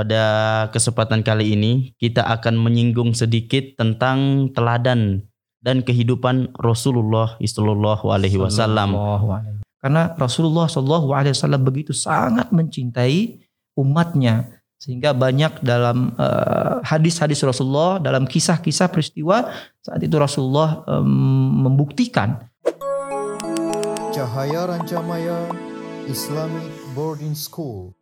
Pada kesempatan kali ini kita akan menyinggung sedikit tentang teladan dan kehidupan Rasulullah Sallallahu Alaihi Wasallam. Karena Rasulullah Sallallahu Alaihi Wasallam begitu sangat mencintai umatnya sehingga banyak dalam uh, hadis-hadis Rasulullah dalam kisah-kisah peristiwa saat itu Rasulullah um, membuktikan. Cahaya Rancamaya Islamic Boarding School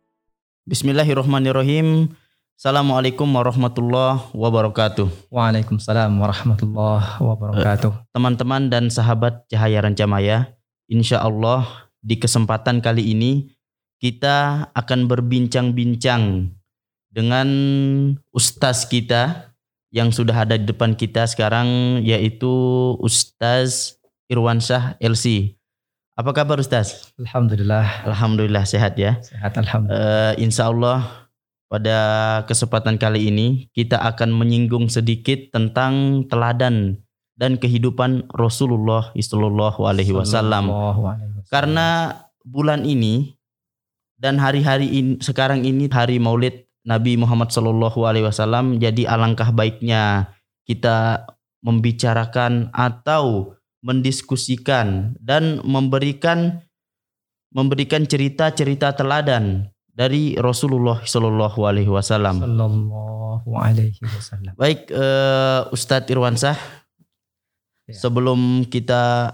Bismillahirrahmanirrahim. Assalamualaikum warahmatullahi wabarakatuh. Waalaikumsalam warahmatullahi wabarakatuh. Eh, teman-teman dan sahabat Cahaya Rancamaya, insya Allah di kesempatan kali ini kita akan berbincang-bincang dengan ustaz kita yang sudah ada di depan kita sekarang yaitu Ustaz Irwansyah LC. Apa kabar Ustaz? Alhamdulillah. Alhamdulillah sehat ya. Sehat Alhamdulillah. Uh, insya Allah pada kesempatan kali ini kita akan menyinggung sedikit tentang teladan dan kehidupan Rasulullah Sallallahu Alaihi Wasallam. Karena bulan ini dan hari-hari ini sekarang ini hari Maulid Nabi Muhammad Sallallahu Alaihi Wasallam. Jadi alangkah baiknya kita membicarakan atau mendiskusikan dan memberikan memberikan cerita-cerita teladan dari Rasulullah Shallallahu Alaihi Wasallam. Sallallahu Alaihi Wasallam. Baik, uh, Ustadz Irwansah, ya. sebelum kita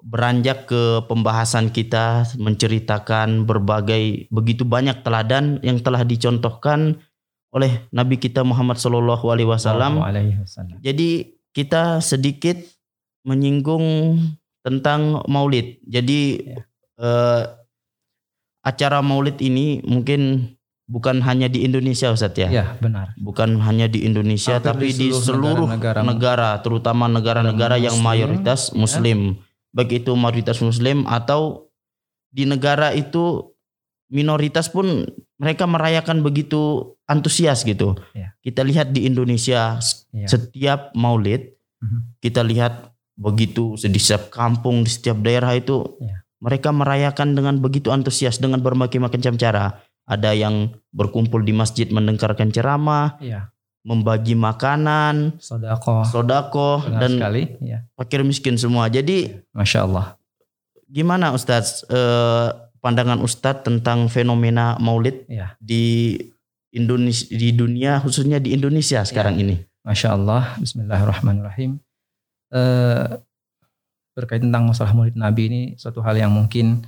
beranjak ke pembahasan kita menceritakan berbagai begitu banyak teladan yang telah dicontohkan oleh Nabi kita Muhammad Shallallahu Alaihi Wasallam. Jadi kita sedikit menyinggung tentang Maulid. Jadi ya. eh, acara Maulid ini mungkin bukan hanya di Indonesia Ustaz ya. Ya, benar. Bukan hanya di Indonesia Hampir tapi di seluruh, negara, negara, terutama negara-negara yang muslim, mayoritas ya. muslim. Baik itu mayoritas muslim atau di negara itu minoritas pun mereka merayakan begitu antusias gitu. Ya. Kita lihat di Indonesia ya. setiap Maulid mhm. kita lihat begitu di setiap kampung di setiap daerah itu ya. mereka merayakan dengan begitu antusias dengan berbagai macam cara ada yang berkumpul di masjid mendengarkan ceramah ya. membagi makanan sodako sodako dan sekali ya. fakir miskin semua jadi masya Allah gimana Ustadz eh, pandangan Ustadz tentang fenomena Maulid ya. di Indonesia di dunia khususnya di Indonesia sekarang ya. ini Masya Allah Bismillahirrahmanirrahim eh, berkait tentang masalah Maulid Nabi ini suatu hal yang mungkin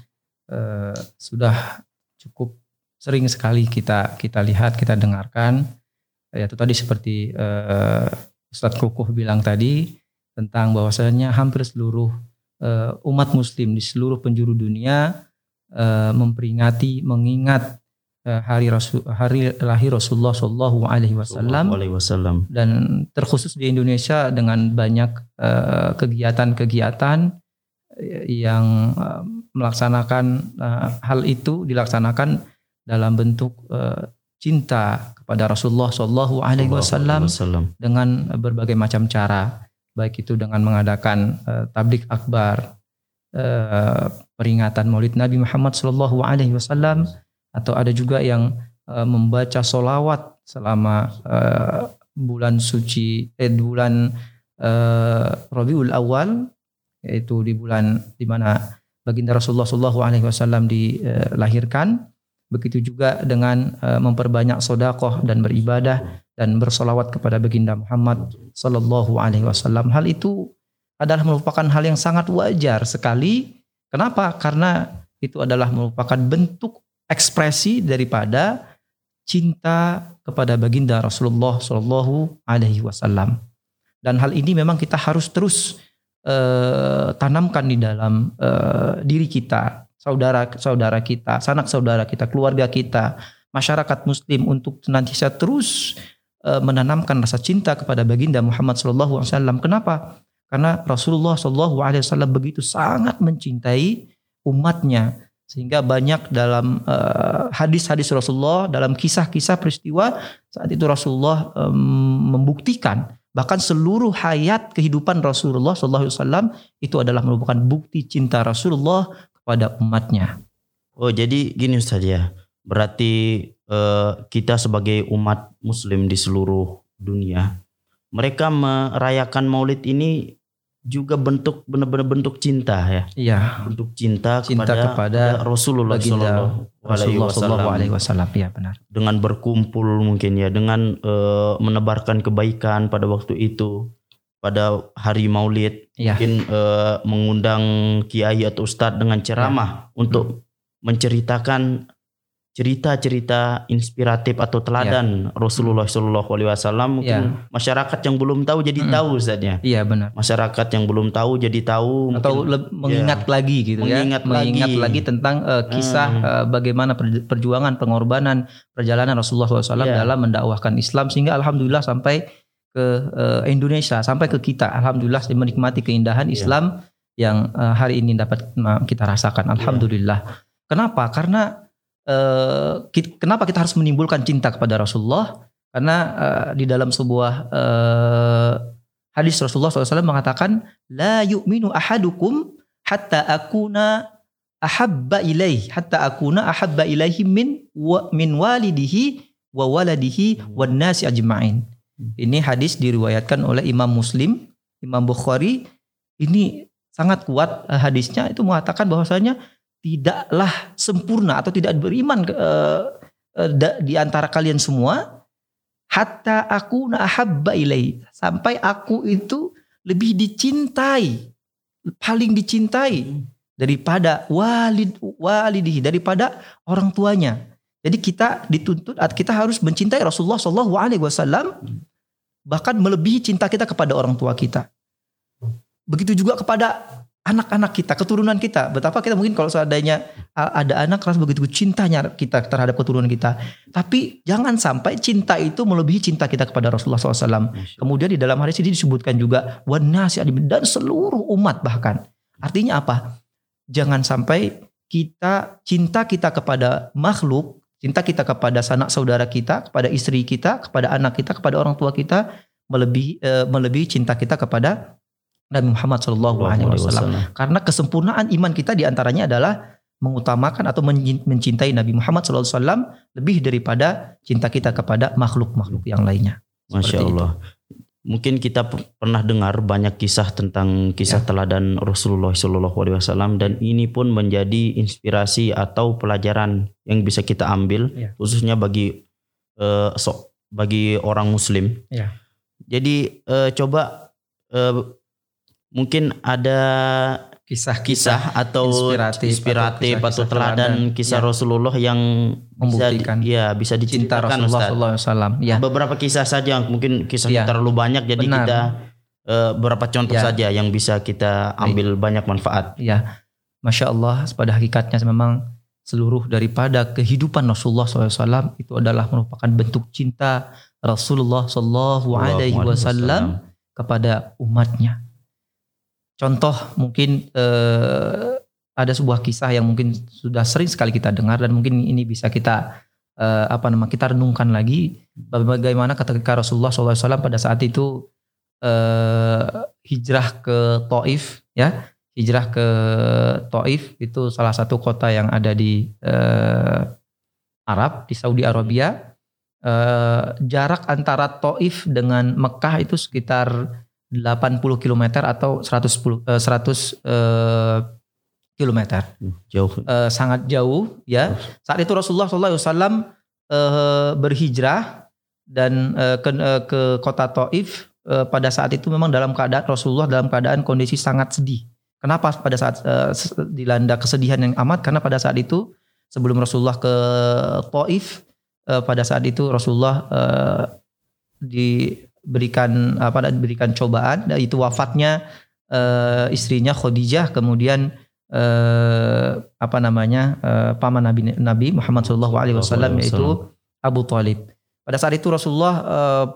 eh, sudah cukup sering sekali kita kita lihat kita dengarkan. Ya itu tadi seperti eh, Ustadz Kukuh bilang tadi tentang bahwasanya hampir seluruh eh, umat Muslim di seluruh penjuru dunia eh, memperingati mengingat hari Rasul hari lahir Rasulullah Shallallahu Alaihi Wasallam dan terkhusus di Indonesia dengan banyak kegiatan-kegiatan uh, yang uh, melaksanakan uh, hal itu dilaksanakan dalam bentuk uh, cinta kepada Rasulullah Shallallahu Alaihi Wasallam dengan berbagai macam cara baik itu dengan mengadakan uh, tablik akbar uh, peringatan Maulid Nabi Muhammad Shallallahu Alaihi Wasallam atau ada juga yang uh, membaca solawat selama uh, bulan suci eh bulan uh, Rabiul Awal yaitu di bulan di mana baginda Rasulullah Shallallahu Alaihi Wasallam dilahirkan begitu juga dengan uh, memperbanyak sodakoh dan beribadah dan bersolawat kepada baginda Muhammad Sallallahu Alaihi Wasallam. Hal itu adalah merupakan hal yang sangat wajar sekali. Kenapa? Karena itu adalah merupakan bentuk ekspresi daripada cinta kepada baginda Rasulullah Shallallahu Alaihi Wasallam. Dan hal ini memang kita harus terus uh, tanamkan di dalam uh, diri kita, saudara-saudara kita, sanak saudara kita, keluarga kita, masyarakat Muslim untuk senantiasa terus uh, menanamkan rasa cinta kepada baginda Muhammad Shallallahu Alaihi Wasallam. Kenapa? Karena Rasulullah Shallallahu Alaihi Wasallam begitu sangat mencintai umatnya sehingga banyak dalam uh, hadis-hadis Rasulullah, dalam kisah-kisah peristiwa saat itu Rasulullah um, membuktikan bahkan seluruh hayat kehidupan Rasulullah SAW itu adalah merupakan bukti cinta Rasulullah kepada umatnya. Oh jadi gini Ustaz ya, berarti eh, kita sebagai umat muslim di seluruh dunia mereka merayakan Maulid ini juga bentuk benar-benar bentuk cinta ya. Iya. Bentuk cinta, Cinta kepada, kepada Rasulullah baginda Sallallahu Alaihi Rasulullah Shallallahu. Alaihi Wasallam. Ya benar. Dengan berkumpul mungkin ya, dengan eh, menebarkan kebaikan pada waktu itu, pada hari Maulid, Iya. mungkin eh, mengundang kiai atau ustadz dengan ceramah untuk menceritakan cerita-cerita inspiratif atau teladan Rasulullah Shallallahu Alaihi Wasallam. Mungkin masyarakat yang belum tahu jadi Mm. tahu Ustaznya. Iya benar. Masyarakat yang belum tahu jadi tahu. Atau mungkin- mengingat lagi gitu Mengingat ya. Mengingat lagi. lagi tentang eh, kisah Hmm. eh, bagaimana per- perjuangan pengorbanan perjalanan Rasulullah SAW Iya. dalam mendakwahkan Islam sehingga alhamdulillah sampai ke eh, Indonesia sampai ke kita alhamdulillah menikmati keindahan Iya. Islam yang eh, hari ini dapat kita rasakan alhamdulillah. Kenapa? Karena eh, ki- kenapa kita harus menimbulkan cinta kepada Rasulullah? Karena eh, di dalam sebuah eh, hadis Rasulullah SAW mengatakan la yu'minu ahadukum hatta akuna ahabba ilaih hatta akuna ahabba ilaihi min wa, min walidihi wa waladihi wan nasi ajma'in. Ini hadis diriwayatkan oleh Imam Muslim, Imam Bukhari. Ini sangat kuat hadisnya itu mengatakan bahwasanya tidaklah sempurna atau tidak beriman eh, da- di antara kalian semua hatta aku ahabba ilai sampai aku itu lebih dicintai paling dicintai daripada walid walidihi daripada orang tuanya. Jadi kita dituntut kita harus mencintai Rasulullah Shallallahu Alaihi Wasallam bahkan melebihi cinta kita kepada orang tua kita. Begitu juga kepada anak-anak kita, keturunan kita. Betapa kita mungkin kalau seandainya a- ada anak keras begitu cintanya kita terhadap keturunan kita. Tapi jangan sampai cinta itu melebihi cinta kita kepada Rasulullah SAW. Kemudian di dalam hadis ini disebutkan juga wanasi dan seluruh umat bahkan. Artinya apa? Jangan sampai kita cinta kita kepada makhluk, cinta kita kepada sanak saudara kita, kepada istri kita, kepada anak kita, kepada orang tua kita melebihi eh, melebihi cinta kita kepada Nabi Muhammad Shallallahu Alaihi Wasallam. Karena kesempurnaan iman kita di antaranya adalah mengutamakan atau mencintai Nabi Muhammad SAW lebih daripada cinta kita kepada makhluk-makhluk yang lainnya. Masya Seperti Allah. Mungkin kita pernah dengar banyak kisah tentang kisah Ya. teladan Rasulullah Shallallahu Alaihi Wasallam dan ini pun menjadi inspirasi atau pelajaran yang bisa kita ambil Ya. khususnya bagi eh, so- bagi orang Muslim. Ya. Jadi eh, coba eh, mungkin ada kisah atau Inspiratif, inspiratif, atau atau, kisah-kisah teladan kisah Ya. Rasulullah yang Membuktikan. bisa, ya bisa cinta diceritakan Rasulullah Ustaz. SAW. Ya, Beberapa kisah saja mungkin kisahnya Ya. terlalu banyak jadi Benar. kita beberapa contoh Ya. saja yang bisa kita ambil banyak manfaat. ya, masya Allah. Pada hakikatnya memang seluruh daripada kehidupan Rasulullah SAW itu adalah merupakan bentuk cinta Rasulullah Shallallahu Alaihi Wasallam kepada umatnya. Contoh mungkin eh, ada sebuah kisah yang mungkin sudah sering sekali kita dengar dan mungkin ini bisa kita eh, apa nama kita renungkan lagi. Bagaimana ketika Rasulullah SAW pada saat itu eh, hijrah ke Taif ya hijrah ke Taif itu salah satu kota yang ada di eh, Arab di Saudi Arabia. Eh, jarak antara Taif dengan Mekah itu sekitar 80 km atau 110 eh, 100 eh, kilometer. Jauh. Eh, sangat jauh ya. Saat itu Rasulullah SAW eh, berhijrah dan eh, ke, eh, ke kota Taif eh, pada saat itu memang dalam keadaan Rasulullah dalam keadaan kondisi sangat sedih. Kenapa pada saat s- dilanda kesedihan yang amat? Karena pada saat itu sebelum Rasulullah ke Taif eh, pada saat itu Rasulullah eh, diberikan apa diberikan cobaan itu wafatnya eh, istrinya Khadijah kemudian eh, apa namanya eh, paman Nabi Nabi Muhammad Shallallahu Alaihi Wasallam yaitu Abu Talib. Pada saat itu Rasulullah eh,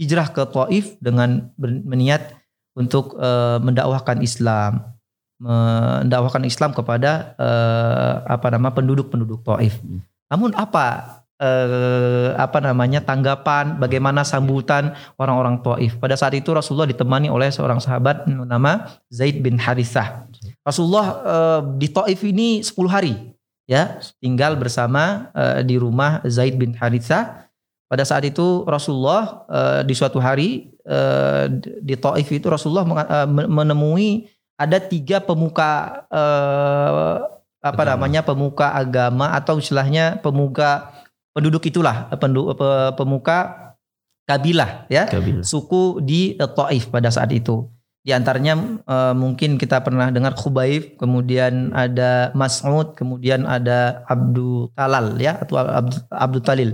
hijrah ke Taif dengan ber- meniat untuk eh, mendakwahkan Islam, mendakwahkan Islam kepada eh, apa nama penduduk-penduduk Taif. Hmm. Namun apa eh, apa namanya tanggapan, bagaimana sambutan orang-orang Taif? Pada saat itu Rasulullah ditemani oleh seorang sahabat bernama Zaid bin Harithah. Rasulullah eh, di Taif ini 10 hari ya tinggal bersama uh, di rumah Zaid bin Harithah. Pada saat itu Rasulullah di suatu hari di Taif itu Rasulullah menemui ada tiga pemuka apa namanya pemuka agama atau istilahnya pemuka penduduk itulah penduduk, pemuka kabilah ya kabilah. suku di Taif pada saat itu. Di antaranya uh, mungkin kita pernah dengar Khubaib, kemudian ada Mas'ud, kemudian ada Abdul Talal ya atau Abdul, Abdul Talil.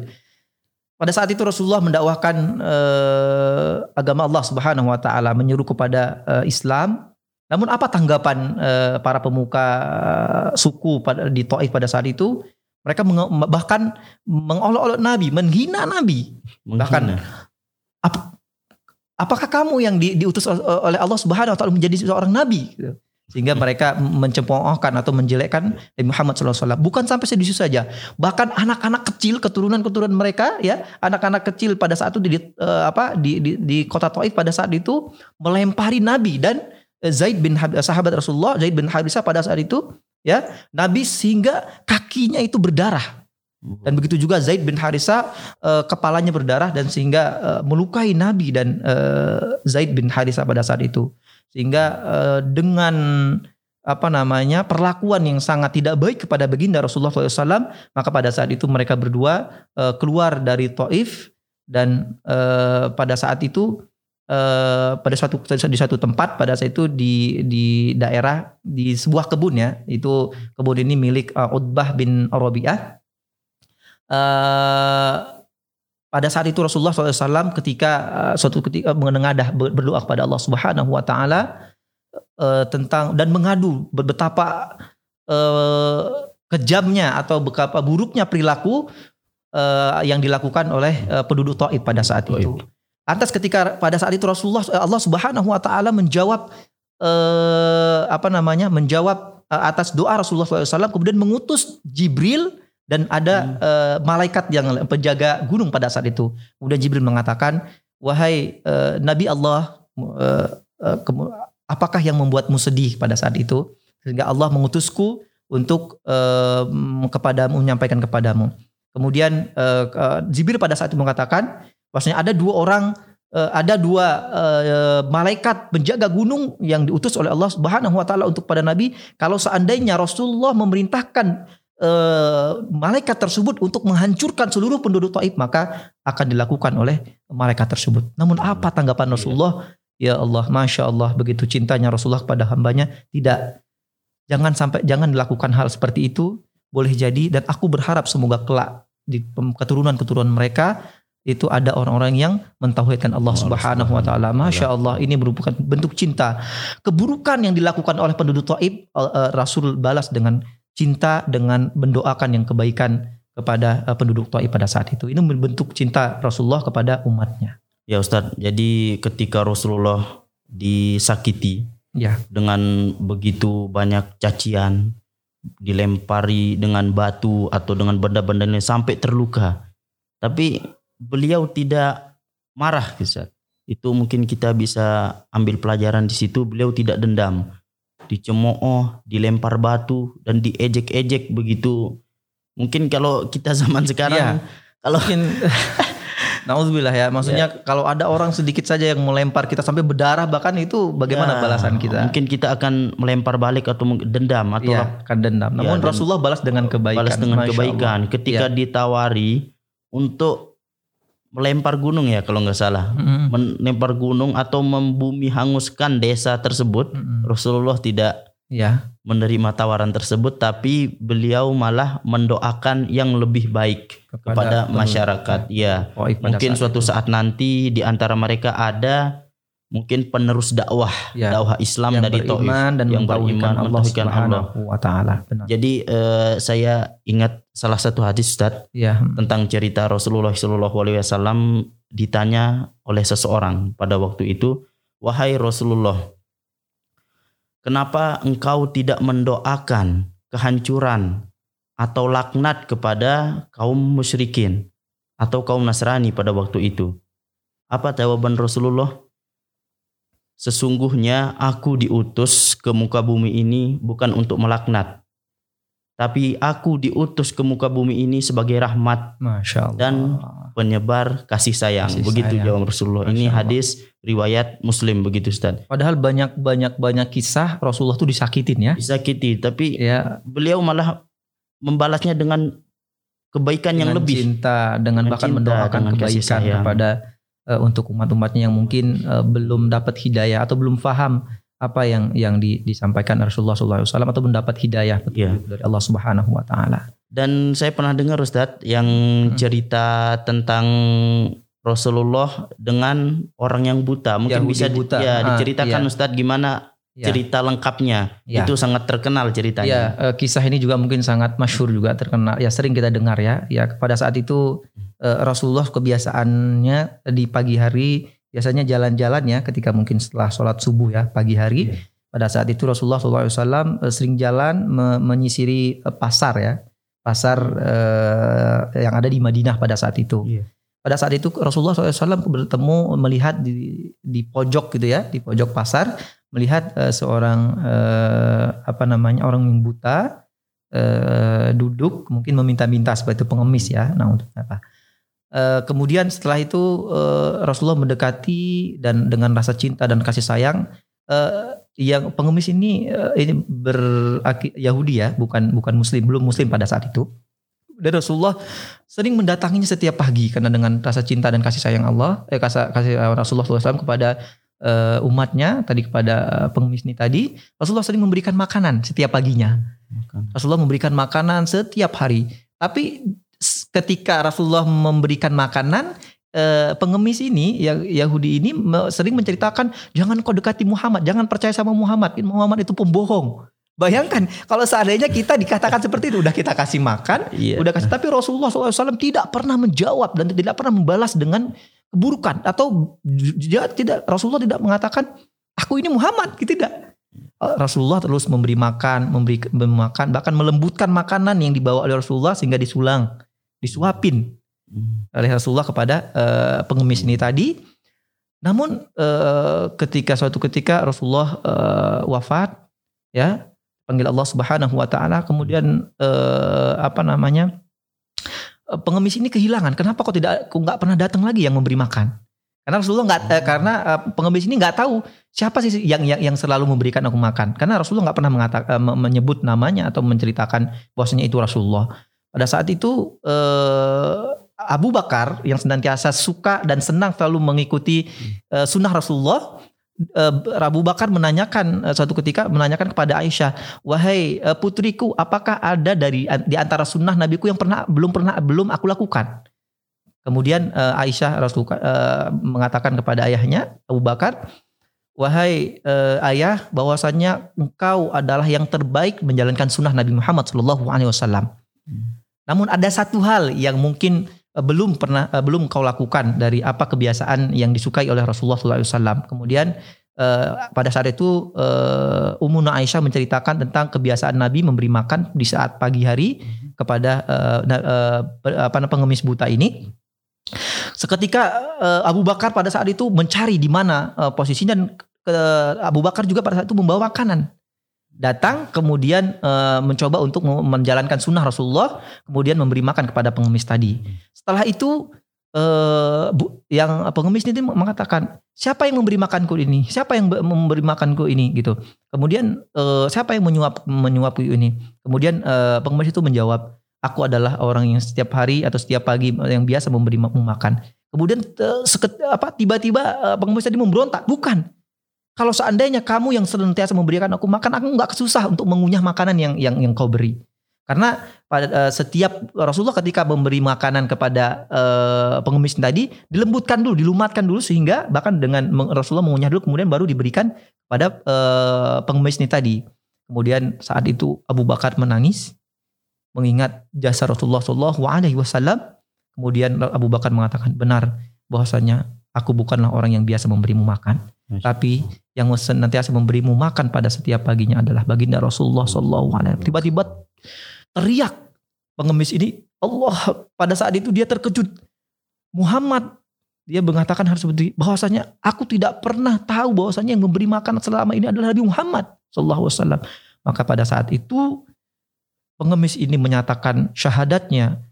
Pada saat itu Rasulullah mendakwahkan uh, agama Allah Subhanahu wa taala, menyeru kepada uh, Islam. Namun apa tanggapan para pemuka suku pada di Taif pada saat itu? Mereka meng, bahkan mengolok-olok Nabi, menghina Nabi. Menghina. Bahkan apa, apakah kamu yang di, diutus oleh Allah Subhanahu wa taala menjadi seorang nabi gitu. Sehingga mereka mencemoohkan atau menjelekkan Nabi Muhammad SAW. Bukan sampai sedih saja. Bahkan anak-anak kecil, keturunan-keturunan mereka, ya, anak-anak kecil pada saat itu di, uh, apa di, di, di kota Taif pada saat itu melempari Nabi dan Zaid bin sahabat Rasulullah Zaid bin Harisah pada saat itu, ya, Nabi sehingga kakinya itu berdarah. Dan begitu juga Zaid bin Harisa uh, kepalanya berdarah dan sehingga uh, melukai Nabi dan uh, Zaid bin Harisa pada saat itu. Sehingga uh, dengan apa namanya perlakuan yang sangat tidak baik kepada baginda Rasulullah SAW, maka pada saat itu mereka berdua uh, keluar dari Taif dan uh, pada saat itu uh, pada suatu di satu tempat pada saat itu di di daerah di sebuah kebun ya. Itu kebun ini milik uh, Utbah bin Rabi'ah. Uh, pada saat itu Rasulullah SAW ketika uh, suatu ketika menengadah berdoa kepada Allah Subhanahu Wa Taala uh, tentang dan mengadu betapa uh, kejamnya atau betapa buruknya perilaku uh, yang dilakukan oleh uh, penduduk Taif pada saat itu. Atas ketika pada saat itu Rasulullah Allah Subhanahu Wa Taala menjawab uh, apa namanya menjawab uh, atas doa Rasulullah SAW kemudian mengutus Jibril dan ada hmm. uh, malaikat yang penjaga gunung pada saat itu. Kemudian Jibril mengatakan, wahai uh, Nabi Allah, uh, uh, apakah yang membuatmu sedih pada saat itu? Sehingga Allah mengutusku untuk uh, kepadamu menyampaikan kepadamu. Kemudian uh, uh, Jibril pada saat itu mengatakan, bahwasanya ada dua orang uh, ada dua uh, malaikat penjaga gunung yang diutus oleh Allah Subhanahu wa taala untuk pada nabi kalau seandainya Rasulullah memerintahkan uh, malaikat tersebut untuk menghancurkan seluruh penduduk Taif maka akan dilakukan oleh malaikat tersebut. Namun apa tanggapan Rasulullah? Ya Allah, masya Allah, begitu cintanya Rasulullah kepada hambanya. Tidak, jangan sampai jangan dilakukan hal seperti itu. Boleh jadi dan aku berharap semoga kelak di keturunan-keturunan mereka itu ada orang-orang yang mentauhidkan Allah Subhanahu wa taala. Masya Allah ini merupakan bentuk cinta. Keburukan yang dilakukan oleh penduduk Taif uh, Rasul balas dengan cinta dengan mendoakan yang kebaikan kepada uh, penduduk Taif pada saat itu. Ini bentuk cinta Rasulullah kepada umatnya. Ya Ustadz, jadi ketika Rasulullah disakiti ya. dengan begitu banyak cacian, dilempari dengan batu atau dengan benda-benda yang sampai terluka. Tapi beliau tidak marah Ustadz. Itu mungkin kita bisa ambil pelajaran di situ. Beliau tidak dendam dicemooh, dilempar batu dan diejek-ejek begitu. Mungkin kalau kita zaman sekarang ya, kalau mungkin Nauzubillah ya, maksudnya ya. kalau ada orang sedikit saja yang melempar kita sampai berdarah bahkan itu bagaimana ya, balasan kita? Mungkin kita akan melempar balik atau dendam atau ya, akan dendam. Ya, Namun ya, Rasulullah balas dengan kebaikan. Balas dengan Masya kebaikan Allah. ketika ya. ditawari untuk melempar gunung ya kalau nggak salah mm-hmm. melempar gunung atau membumi hanguskan desa tersebut mm-hmm. Rasulullah tidak ya menerima tawaran tersebut tapi beliau malah mendoakan yang lebih baik kepada, kepada masyarakat ya oh, mungkin suatu itu. saat nanti di antara mereka ada mungkin penerus dakwah ya, dakwah Islam yang dari Taif dan yang beriman Allah Subhanahu wa taala. Jadi uh, saya ingat salah satu hadis Ustaz ya. tentang cerita Rasulullah Shallallahu alaihi wasallam ditanya oleh seseorang pada waktu itu, "Wahai Rasulullah, kenapa engkau tidak mendoakan kehancuran atau laknat kepada kaum musyrikin atau kaum Nasrani pada waktu itu?" Apa jawaban Rasulullah? Sesungguhnya aku diutus ke muka bumi ini bukan untuk melaknat, tapi aku diutus ke muka bumi ini sebagai rahmat Masya Allah. dan penyebar kasih sayang. Kasih begitu sayang. jawab Rasulullah. Masya ini Allah. hadis riwayat Muslim begitu Ustaz. Padahal banyak banyak banyak kisah Rasulullah tuh disakitin ya. Disakiti tapi Ya, beliau malah membalasnya dengan kebaikan yang dengan lebih. cinta, dengan, Dengan bahkan cinta, mendoakan dengan kasih kebaikan sayang. kepada eh, untuk umat-umatnya yang mungkin eh, belum dapat hidayah atau belum paham apa yang yang di- disampaikan Rasulullah SAW atau mendapat hidayah betul Iya. dari Allah Subhanahu Wa Taala. Dan saya pernah dengar Ustadz yang Hmm. cerita tentang Rasulullah dengan orang yang buta. Mungkin Yahudi bisa buta. ya Ah, diceritakan iya. Ustadz gimana Ya. cerita lengkapnya. Ya. Itu sangat terkenal Ya, ceritanya. eh, kisah ini juga mungkin sangat masyhur juga terkenal. Ya sering kita dengar ya. Ya pada saat itu eh, Rasulullah kebiasaannya di pagi hari biasanya jalan-jalan ya ketika mungkin setelah sholat subuh ya pagi hari. Iya. Pada saat itu Rasulullah SAW eh, sering jalan me- menyisiri eh, pasar ya, pasar eh, yang ada di Madinah pada saat itu. Iya. Pada saat itu Rasulullah SAW bertemu melihat di di pojok gitu ya, di pojok pasar melihat eh, seorang eh, apa namanya orang yang buta eh, duduk mungkin meminta-minta seperti itu pengemis ya. Nah untuk apa? Eh, kemudian setelah itu eh, Rasulullah mendekati dan dengan rasa cinta dan kasih sayang eh, yang pengemis ini ini ber Yahudi ya, bukan bukan Muslim, belum Muslim pada saat itu. Dan Rasulullah sering mendatanginya setiap pagi karena dengan rasa cinta dan kasih sayang Allah, eh kasih, kasih Rasulullah SAW kepada eh, umatnya tadi kepada pengemis ini tadi, Rasulullah sering memberikan makanan setiap paginya. Rasulullah memberikan makanan setiap hari. Tapi ketika Rasulullah memberikan makanan, eh, pengemis ini yang Yahudi ini sering menceritakan jangan kau dekati Muhammad, jangan percaya sama Muhammad, Muhammad itu pembohong. Bayangkan kalau seandainya kita dikatakan seperti itu, udah kita kasih makan, Iya. udah kasih, tapi Rasulullah SAW tidak pernah menjawab dan tidak pernah membalas dengan keburukan atau dia tidak Rasulullah tidak mengatakan aku ini Muhammad, gitu tidak. Rasulullah terus memberi makan, memberi, memberi makan, bahkan melembutkan makanan yang dibawa oleh Rasulullah sehingga disulang, disuapin Hmm. oleh Rasulullah kepada eh, pengemis ini tadi. Namun eh, ketika suatu ketika Rasulullah eh, wafat, ya panggil Allah Subhanahu Wa Taala, kemudian eh, apa namanya pengemis ini kehilangan. Kenapa kok tidak, kok nggak pernah datang lagi yang memberi makan? Karena Rasulullah nggak, eh, karena pengemis ini nggak tahu siapa sih yang yang yang selalu memberikan aku makan. Karena Rasulullah nggak pernah mengatakan menyebut namanya atau menceritakan bahwasanya itu Rasulullah. Pada saat itu eh, Abu Bakar yang senantiasa suka dan senang selalu mengikuti eh, sunnah Rasulullah. eh, Abu Bakar menanyakan suatu ketika menanyakan kepada Aisyah, wahai putriku, apakah ada dari di antara sunnah Nabiku yang pernah belum pernah belum aku lakukan? Kemudian Aisyah eh, mengatakan kepada ayahnya Abu Bakar, wahai ayah, bahwasannya engkau adalah yang terbaik menjalankan sunnah Nabi Muhammad Shallallahu Alaihi Wasallam. Namun ada satu hal yang mungkin eh, belum pernah eh, belum kau lakukan dari apa kebiasaan yang disukai oleh Rasulullah SAW. Kemudian eh, pada saat itu Ummuna Aisyah menceritakan tentang kebiasaan Nabi memberi makan di saat pagi hari kepada pengemis buta ini. Seketika Abu Bakar pada saat itu mencari di mana posisinya dan Abu Bakar juga pada saat itu membawa makanan datang kemudian eh, mencoba untuk me- menjalankan sunnah Rasulullah kemudian memberi makan kepada pengemis tadi. Setelah itu eh, bu, yang pengemis ini mengatakan siapa yang memberi makanku ini? Siapa yang be- memberi makanku ini? Gitu. Kemudian eh, siapa yang menyuap menyuapku ini? Kemudian eh, pengemis itu menjawab aku adalah orang yang setiap hari atau setiap pagi yang biasa memberi ma- makan kemudian eh, seket- apa tiba-tiba eh, pengemis tadi memberontak. Bukan kalau seandainya kamu yang senantiasa memberikan aku makan, aku nggak susah untuk mengunyah makanan yang yang yang kau beri. Karena pada eh, setiap Rasulullah ketika memberi makanan kepada eh, pengemis tadi dilembutkan dulu, dilumatkan dulu sehingga bahkan dengan Rasulullah mengunyah dulu kemudian baru diberikan pada eh, pengemis ini tadi. Kemudian saat itu Abu Bakar menangis mengingat jasa Rasulullah Shallallahu Alaihi Wasallam. Kemudian Abu Bakar mengatakan benar bahwasanya aku bukanlah orang yang biasa memberimu makan, tapi yang senantiasa memberimu makan pada setiap paginya adalah baginda Rasulullah Shallallahu Alaihi Wasallam. Tiba-tiba teriak pengemis ini, Allah pada saat itu dia terkejut. Muhammad dia mengatakan harus seperti bahwasanya aku tidak pernah tahu bahwasanya yang memberi makan selama ini adalah Nabi Muhammad Shallallahu Alaihi Wasallam. Maka pada saat itu pengemis ini menyatakan syahadatnya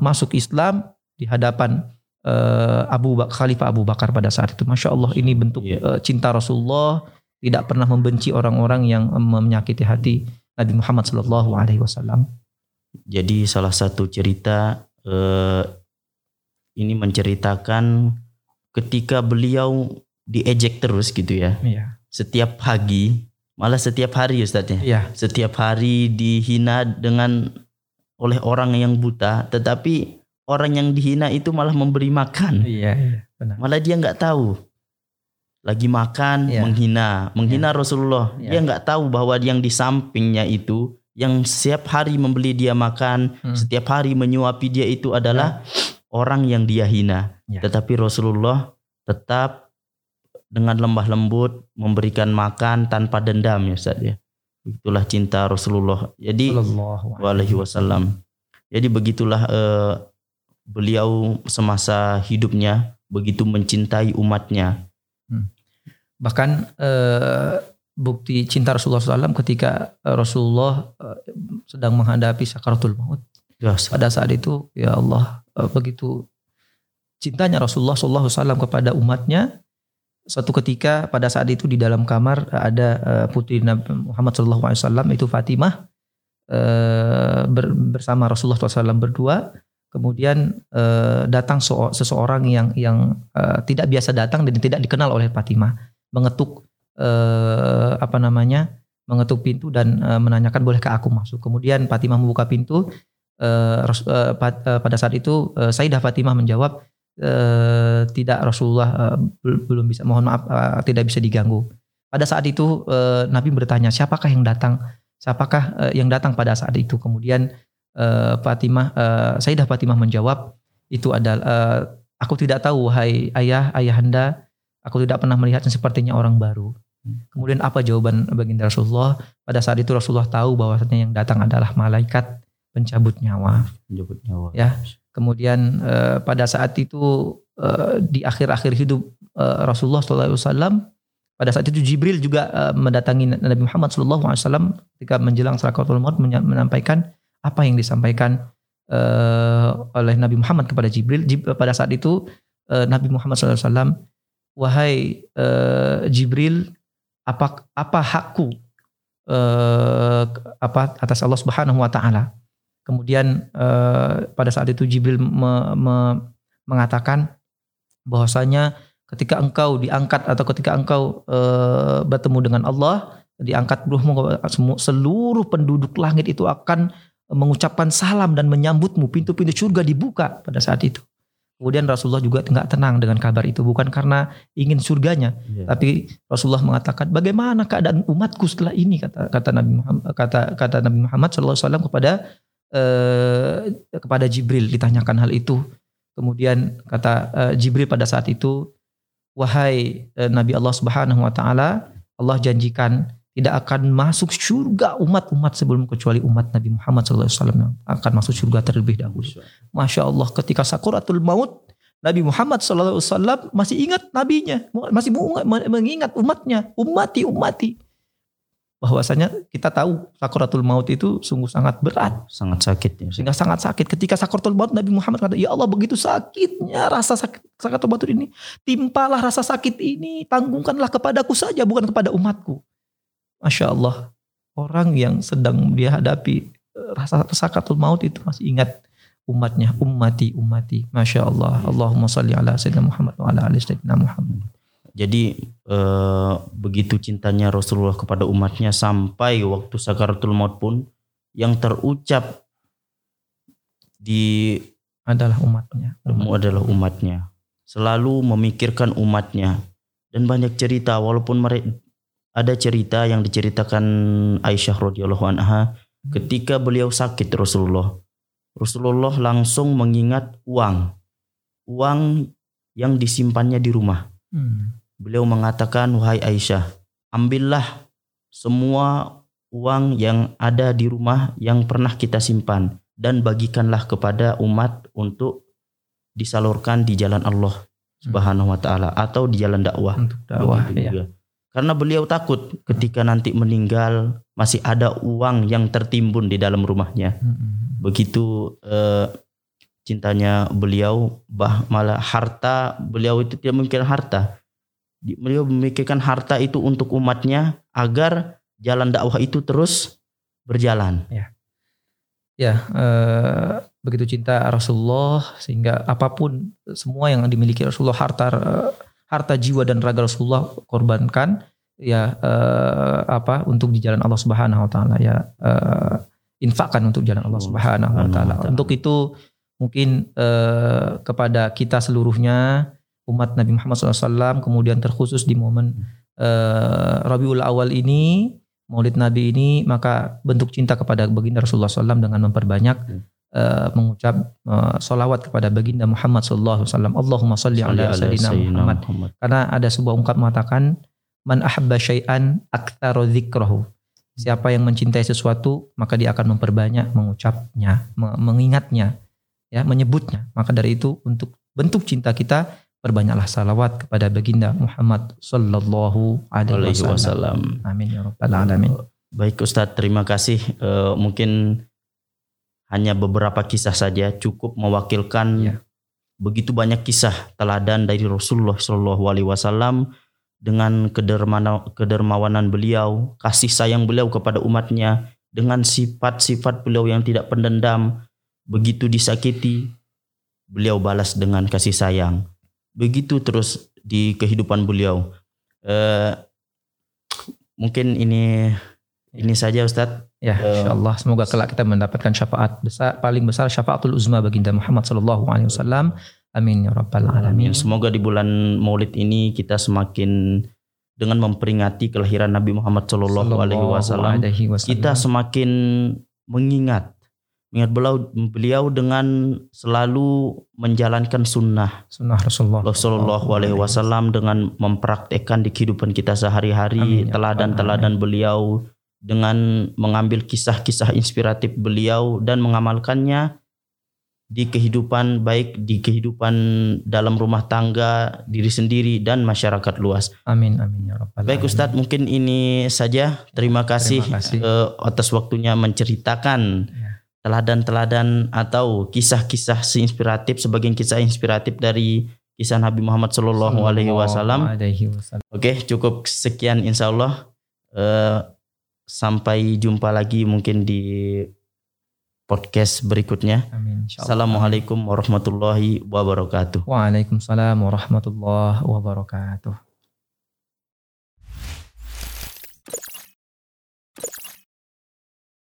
masuk Islam di hadapan uh, Abu Khalifah Abu Bakar pada saat itu. Masya Allah ini bentuk yeah. Iya. uh, cinta Rasulullah tidak pernah membenci orang-orang yang menyakiti hati Nabi Muhammad Shallallahu Alaihi Wasallam. Jadi salah satu cerita uh, ini menceritakan ketika beliau diejek terus gitu ya. Yeah. Setiap pagi, malah setiap hari Ustaz ya. Yeah. Setiap hari dihina dengan oleh orang yang buta, tetapi orang yang dihina itu malah memberi makan. Iya, iya benar. Malah dia nggak tahu. Lagi makan, iya. menghina, menghina iya. Rasulullah. Iya. Dia nggak tahu bahwa yang di sampingnya itu yang setiap hari membeli dia makan, hmm. setiap hari menyuapi dia itu adalah ya. orang yang dia hina. Ya. Tetapi Rasulullah tetap dengan lembah lembut memberikan makan tanpa dendam ya Ustaz ya. Itulah cinta Rasulullah. Jadi alaihi wasallam. Jadi begitulah uh, beliau semasa hidupnya begitu mencintai umatnya. Hmm. Bahkan uh, bukti cinta Rasulullah SAW ketika Rasulullah uh, sedang menghadapi sakaratul maut. Yes. Pada saat itu ya Allah uh, begitu cintanya Rasulullah SAW kepada umatnya Suatu ketika pada saat itu di dalam kamar ada uh, putri Nabi Muhammad SAW itu Fatimah bersama Rasulullah SAW berdua. Kemudian uh, datang seseorang yang yang uh, tidak biasa datang dan tidak dikenal oleh Fatimah, mengetuk uh, apa namanya, mengetuk pintu dan uh, menanyakan bolehkah aku masuk. Kemudian Fatimah membuka pintu. Uh, uh, pada saat itu uh, Sayyidah Fatimah menjawab, eh, tidak Rasulullah belum bisa mohon maaf eh, tidak bisa diganggu. Pada saat itu eh, Nabi bertanya siapakah yang datang? Siapakah eh, yang datang pada saat itu? Kemudian eh, Fatimah eh, Sayyidah Fatimah menjawab itu adalah eh, aku tidak tahu hai ayah ayahanda aku tidak pernah melihatnya sepertinya orang baru. Kemudian apa jawaban baginda Rasulullah? Pada saat itu Rasulullah tahu bahwasanya yang datang adalah malaikat pencabut nyawa. Pencabut nyawa. Ya. Kemudian uh, pada saat itu uh, di akhir-akhir hidup uh, Rasulullah SAW, pada saat itu Jibril juga uh, mendatangi Nabi Muhammad SAW ketika menjelang sakaratul maut menyampaikan apa yang disampaikan uh, oleh Nabi Muhammad kepada Jibril. Jib, pada saat itu uh, Nabi Muhammad SAW, wahai uh, Jibril, apa apa hakku uh, apa atas Allah Subhanahu Wa Taala? Kemudian uh, pada saat itu Jibril me, me, mengatakan bahwasanya ketika engkau diangkat atau ketika engkau uh, bertemu dengan Allah, diangkat ruhmu seluruh penduduk langit itu akan mengucapkan salam dan menyambutmu. Pintu-pintu surga dibuka pada saat itu. Kemudian Rasulullah juga tidak tenang dengan kabar itu bukan karena ingin surganya, yeah. tapi Rasulullah mengatakan bagaimana keadaan umatku setelah ini kata kata Nabi Muhammad kata kata Nabi Muhammad SAW kepada eh, kepada Jibril ditanyakan hal itu. Kemudian kata eh, Jibril pada saat itu, wahai eh, Nabi Allah Subhanahu wa taala, Allah janjikan tidak akan masuk surga umat-umat sebelum kecuali umat Nabi Muhammad SAW yang akan masuk surga terlebih dahulu. Masya Allah ketika sakuratul maut Nabi Muhammad SAW masih ingat nabinya, masih mengingat umatnya, umati umati bahwasanya kita tahu sakaratul maut itu sungguh sangat berat, sangat sakit ya. Sehingga sangat sakit. Ketika sakaratul maut Nabi Muhammad kata, "Ya Allah, begitu sakitnya rasa sakit sakaratul maut ini. Timpalah rasa sakit ini, tanggungkanlah kepadaku saja bukan kepada umatku." Masya Allah, orang yang sedang dia hadapi eh, rasa sakaratul maut itu masih ingat umatnya, ummati, ummati. Masya Allah. Allahumma salli ala sayyidina Muhammad wa ala ali sayyidina Muhammad. Jadi eh, begitu cintanya Rasulullah kepada umatnya sampai waktu sakaratul maut pun yang terucap di adalah umatnya. Umat. adalah umatnya. Selalu memikirkan umatnya dan banyak cerita walaupun mereka ada cerita yang diceritakan Aisyah radhiyallahu anha ketika beliau sakit Rasulullah. Rasulullah langsung mengingat uang. Uang yang disimpannya di rumah. Hmm beliau mengatakan, "Wahai Aisyah, ambillah semua uang yang ada di rumah yang pernah kita simpan dan bagikanlah kepada umat untuk disalurkan di jalan Allah Subhanahu wa taala atau di jalan dakwah." Untuk dakwah ya. Karena beliau takut ketika nanti meninggal masih ada uang yang tertimbun di dalam rumahnya. Hmm. Begitu eh, cintanya beliau, bah malah harta beliau itu tidak memikirkan harta. Beliau memikirkan harta itu untuk umatnya agar jalan dakwah itu terus berjalan. Ya, ya eh, begitu cinta Rasulullah sehingga apa pun semua yang dimiliki Rasulullah harta harta jiwa dan raga Rasulullah korbankan ya uh, apa untuk di jalan Allah Subhanahu wa taala ya uh, infakkan untuk jalan Allah Subhanahu wa taala. Untuk itu mungkin uh, kepada kita seluruhnya umat Nabi Muhammad SAW kemudian terkhusus di momen uh, Rabiul Awal ini Maulid Nabi ini maka bentuk cinta kepada baginda Rasulullah SAW dengan memperbanyak hmm uh, mengucap uh, solawat kepada baginda Muhammad sallallahu alaihi wasallam. Allahumma salli ala sayyidina Muhammad. Muhammad. Karena ada sebuah ungkap mengatakan man ahabba syai'an aktsara dzikrahu. Siapa yang mencintai sesuatu maka dia akan memperbanyak mengucapnya, mengingatnya, ya, menyebutnya. Maka dari itu untuk bentuk cinta kita perbanyaklah salawat kepada baginda Muhammad sallallahu alaihi wasallam. Amin ya rabbal alamin. Baik Ustadz, terima kasih. Uh, mungkin hanya beberapa kisah saja cukup mewakilkan ya. begitu banyak kisah teladan dari Rasulullah Shallallahu Alaihi Wasallam dengan kedermawanan beliau, kasih sayang beliau kepada umatnya, dengan sifat-sifat beliau yang tidak pendendam, begitu disakiti, beliau balas dengan kasih sayang. Begitu terus di kehidupan beliau. Uh, mungkin ini ini saja Ustadz Ya, insya Allah semoga kelak kita mendapatkan syafaat besar paling besar syafaatul uzma baginda Muhammad sallallahu alaihi wasallam. Amin ya rabbal alamin. Semoga di bulan Maulid ini kita semakin dengan memperingati kelahiran Nabi Muhammad sallallahu alaihi wasallam kita semakin mengingat mengingat beliau beliau dengan selalu menjalankan sunnah sunnah Rasulullah Rasulullah alaihi wasallam dengan mempraktekkan di kehidupan kita sehari-hari ya teladan-teladan beliau dengan mengambil kisah-kisah inspiratif beliau dan mengamalkannya di kehidupan baik di kehidupan dalam rumah tangga diri sendiri dan masyarakat luas. Amin amin ya rabbal Baik Ustadz mungkin ini saja. Terima kasih, Terima kasih. Uh, atas waktunya menceritakan ya. teladan-teladan atau kisah-kisah inspiratif sebagian kisah inspiratif dari kisah Nabi Muhammad Shallallahu Alaihi Wasallam. Oke cukup sekian Insya Allah. Uh, sampai jumpa lagi mungkin di podcast berikutnya. Amin. Assalamualaikum warahmatullahi wabarakatuh. Waalaikumsalam warahmatullahi wabarakatuh.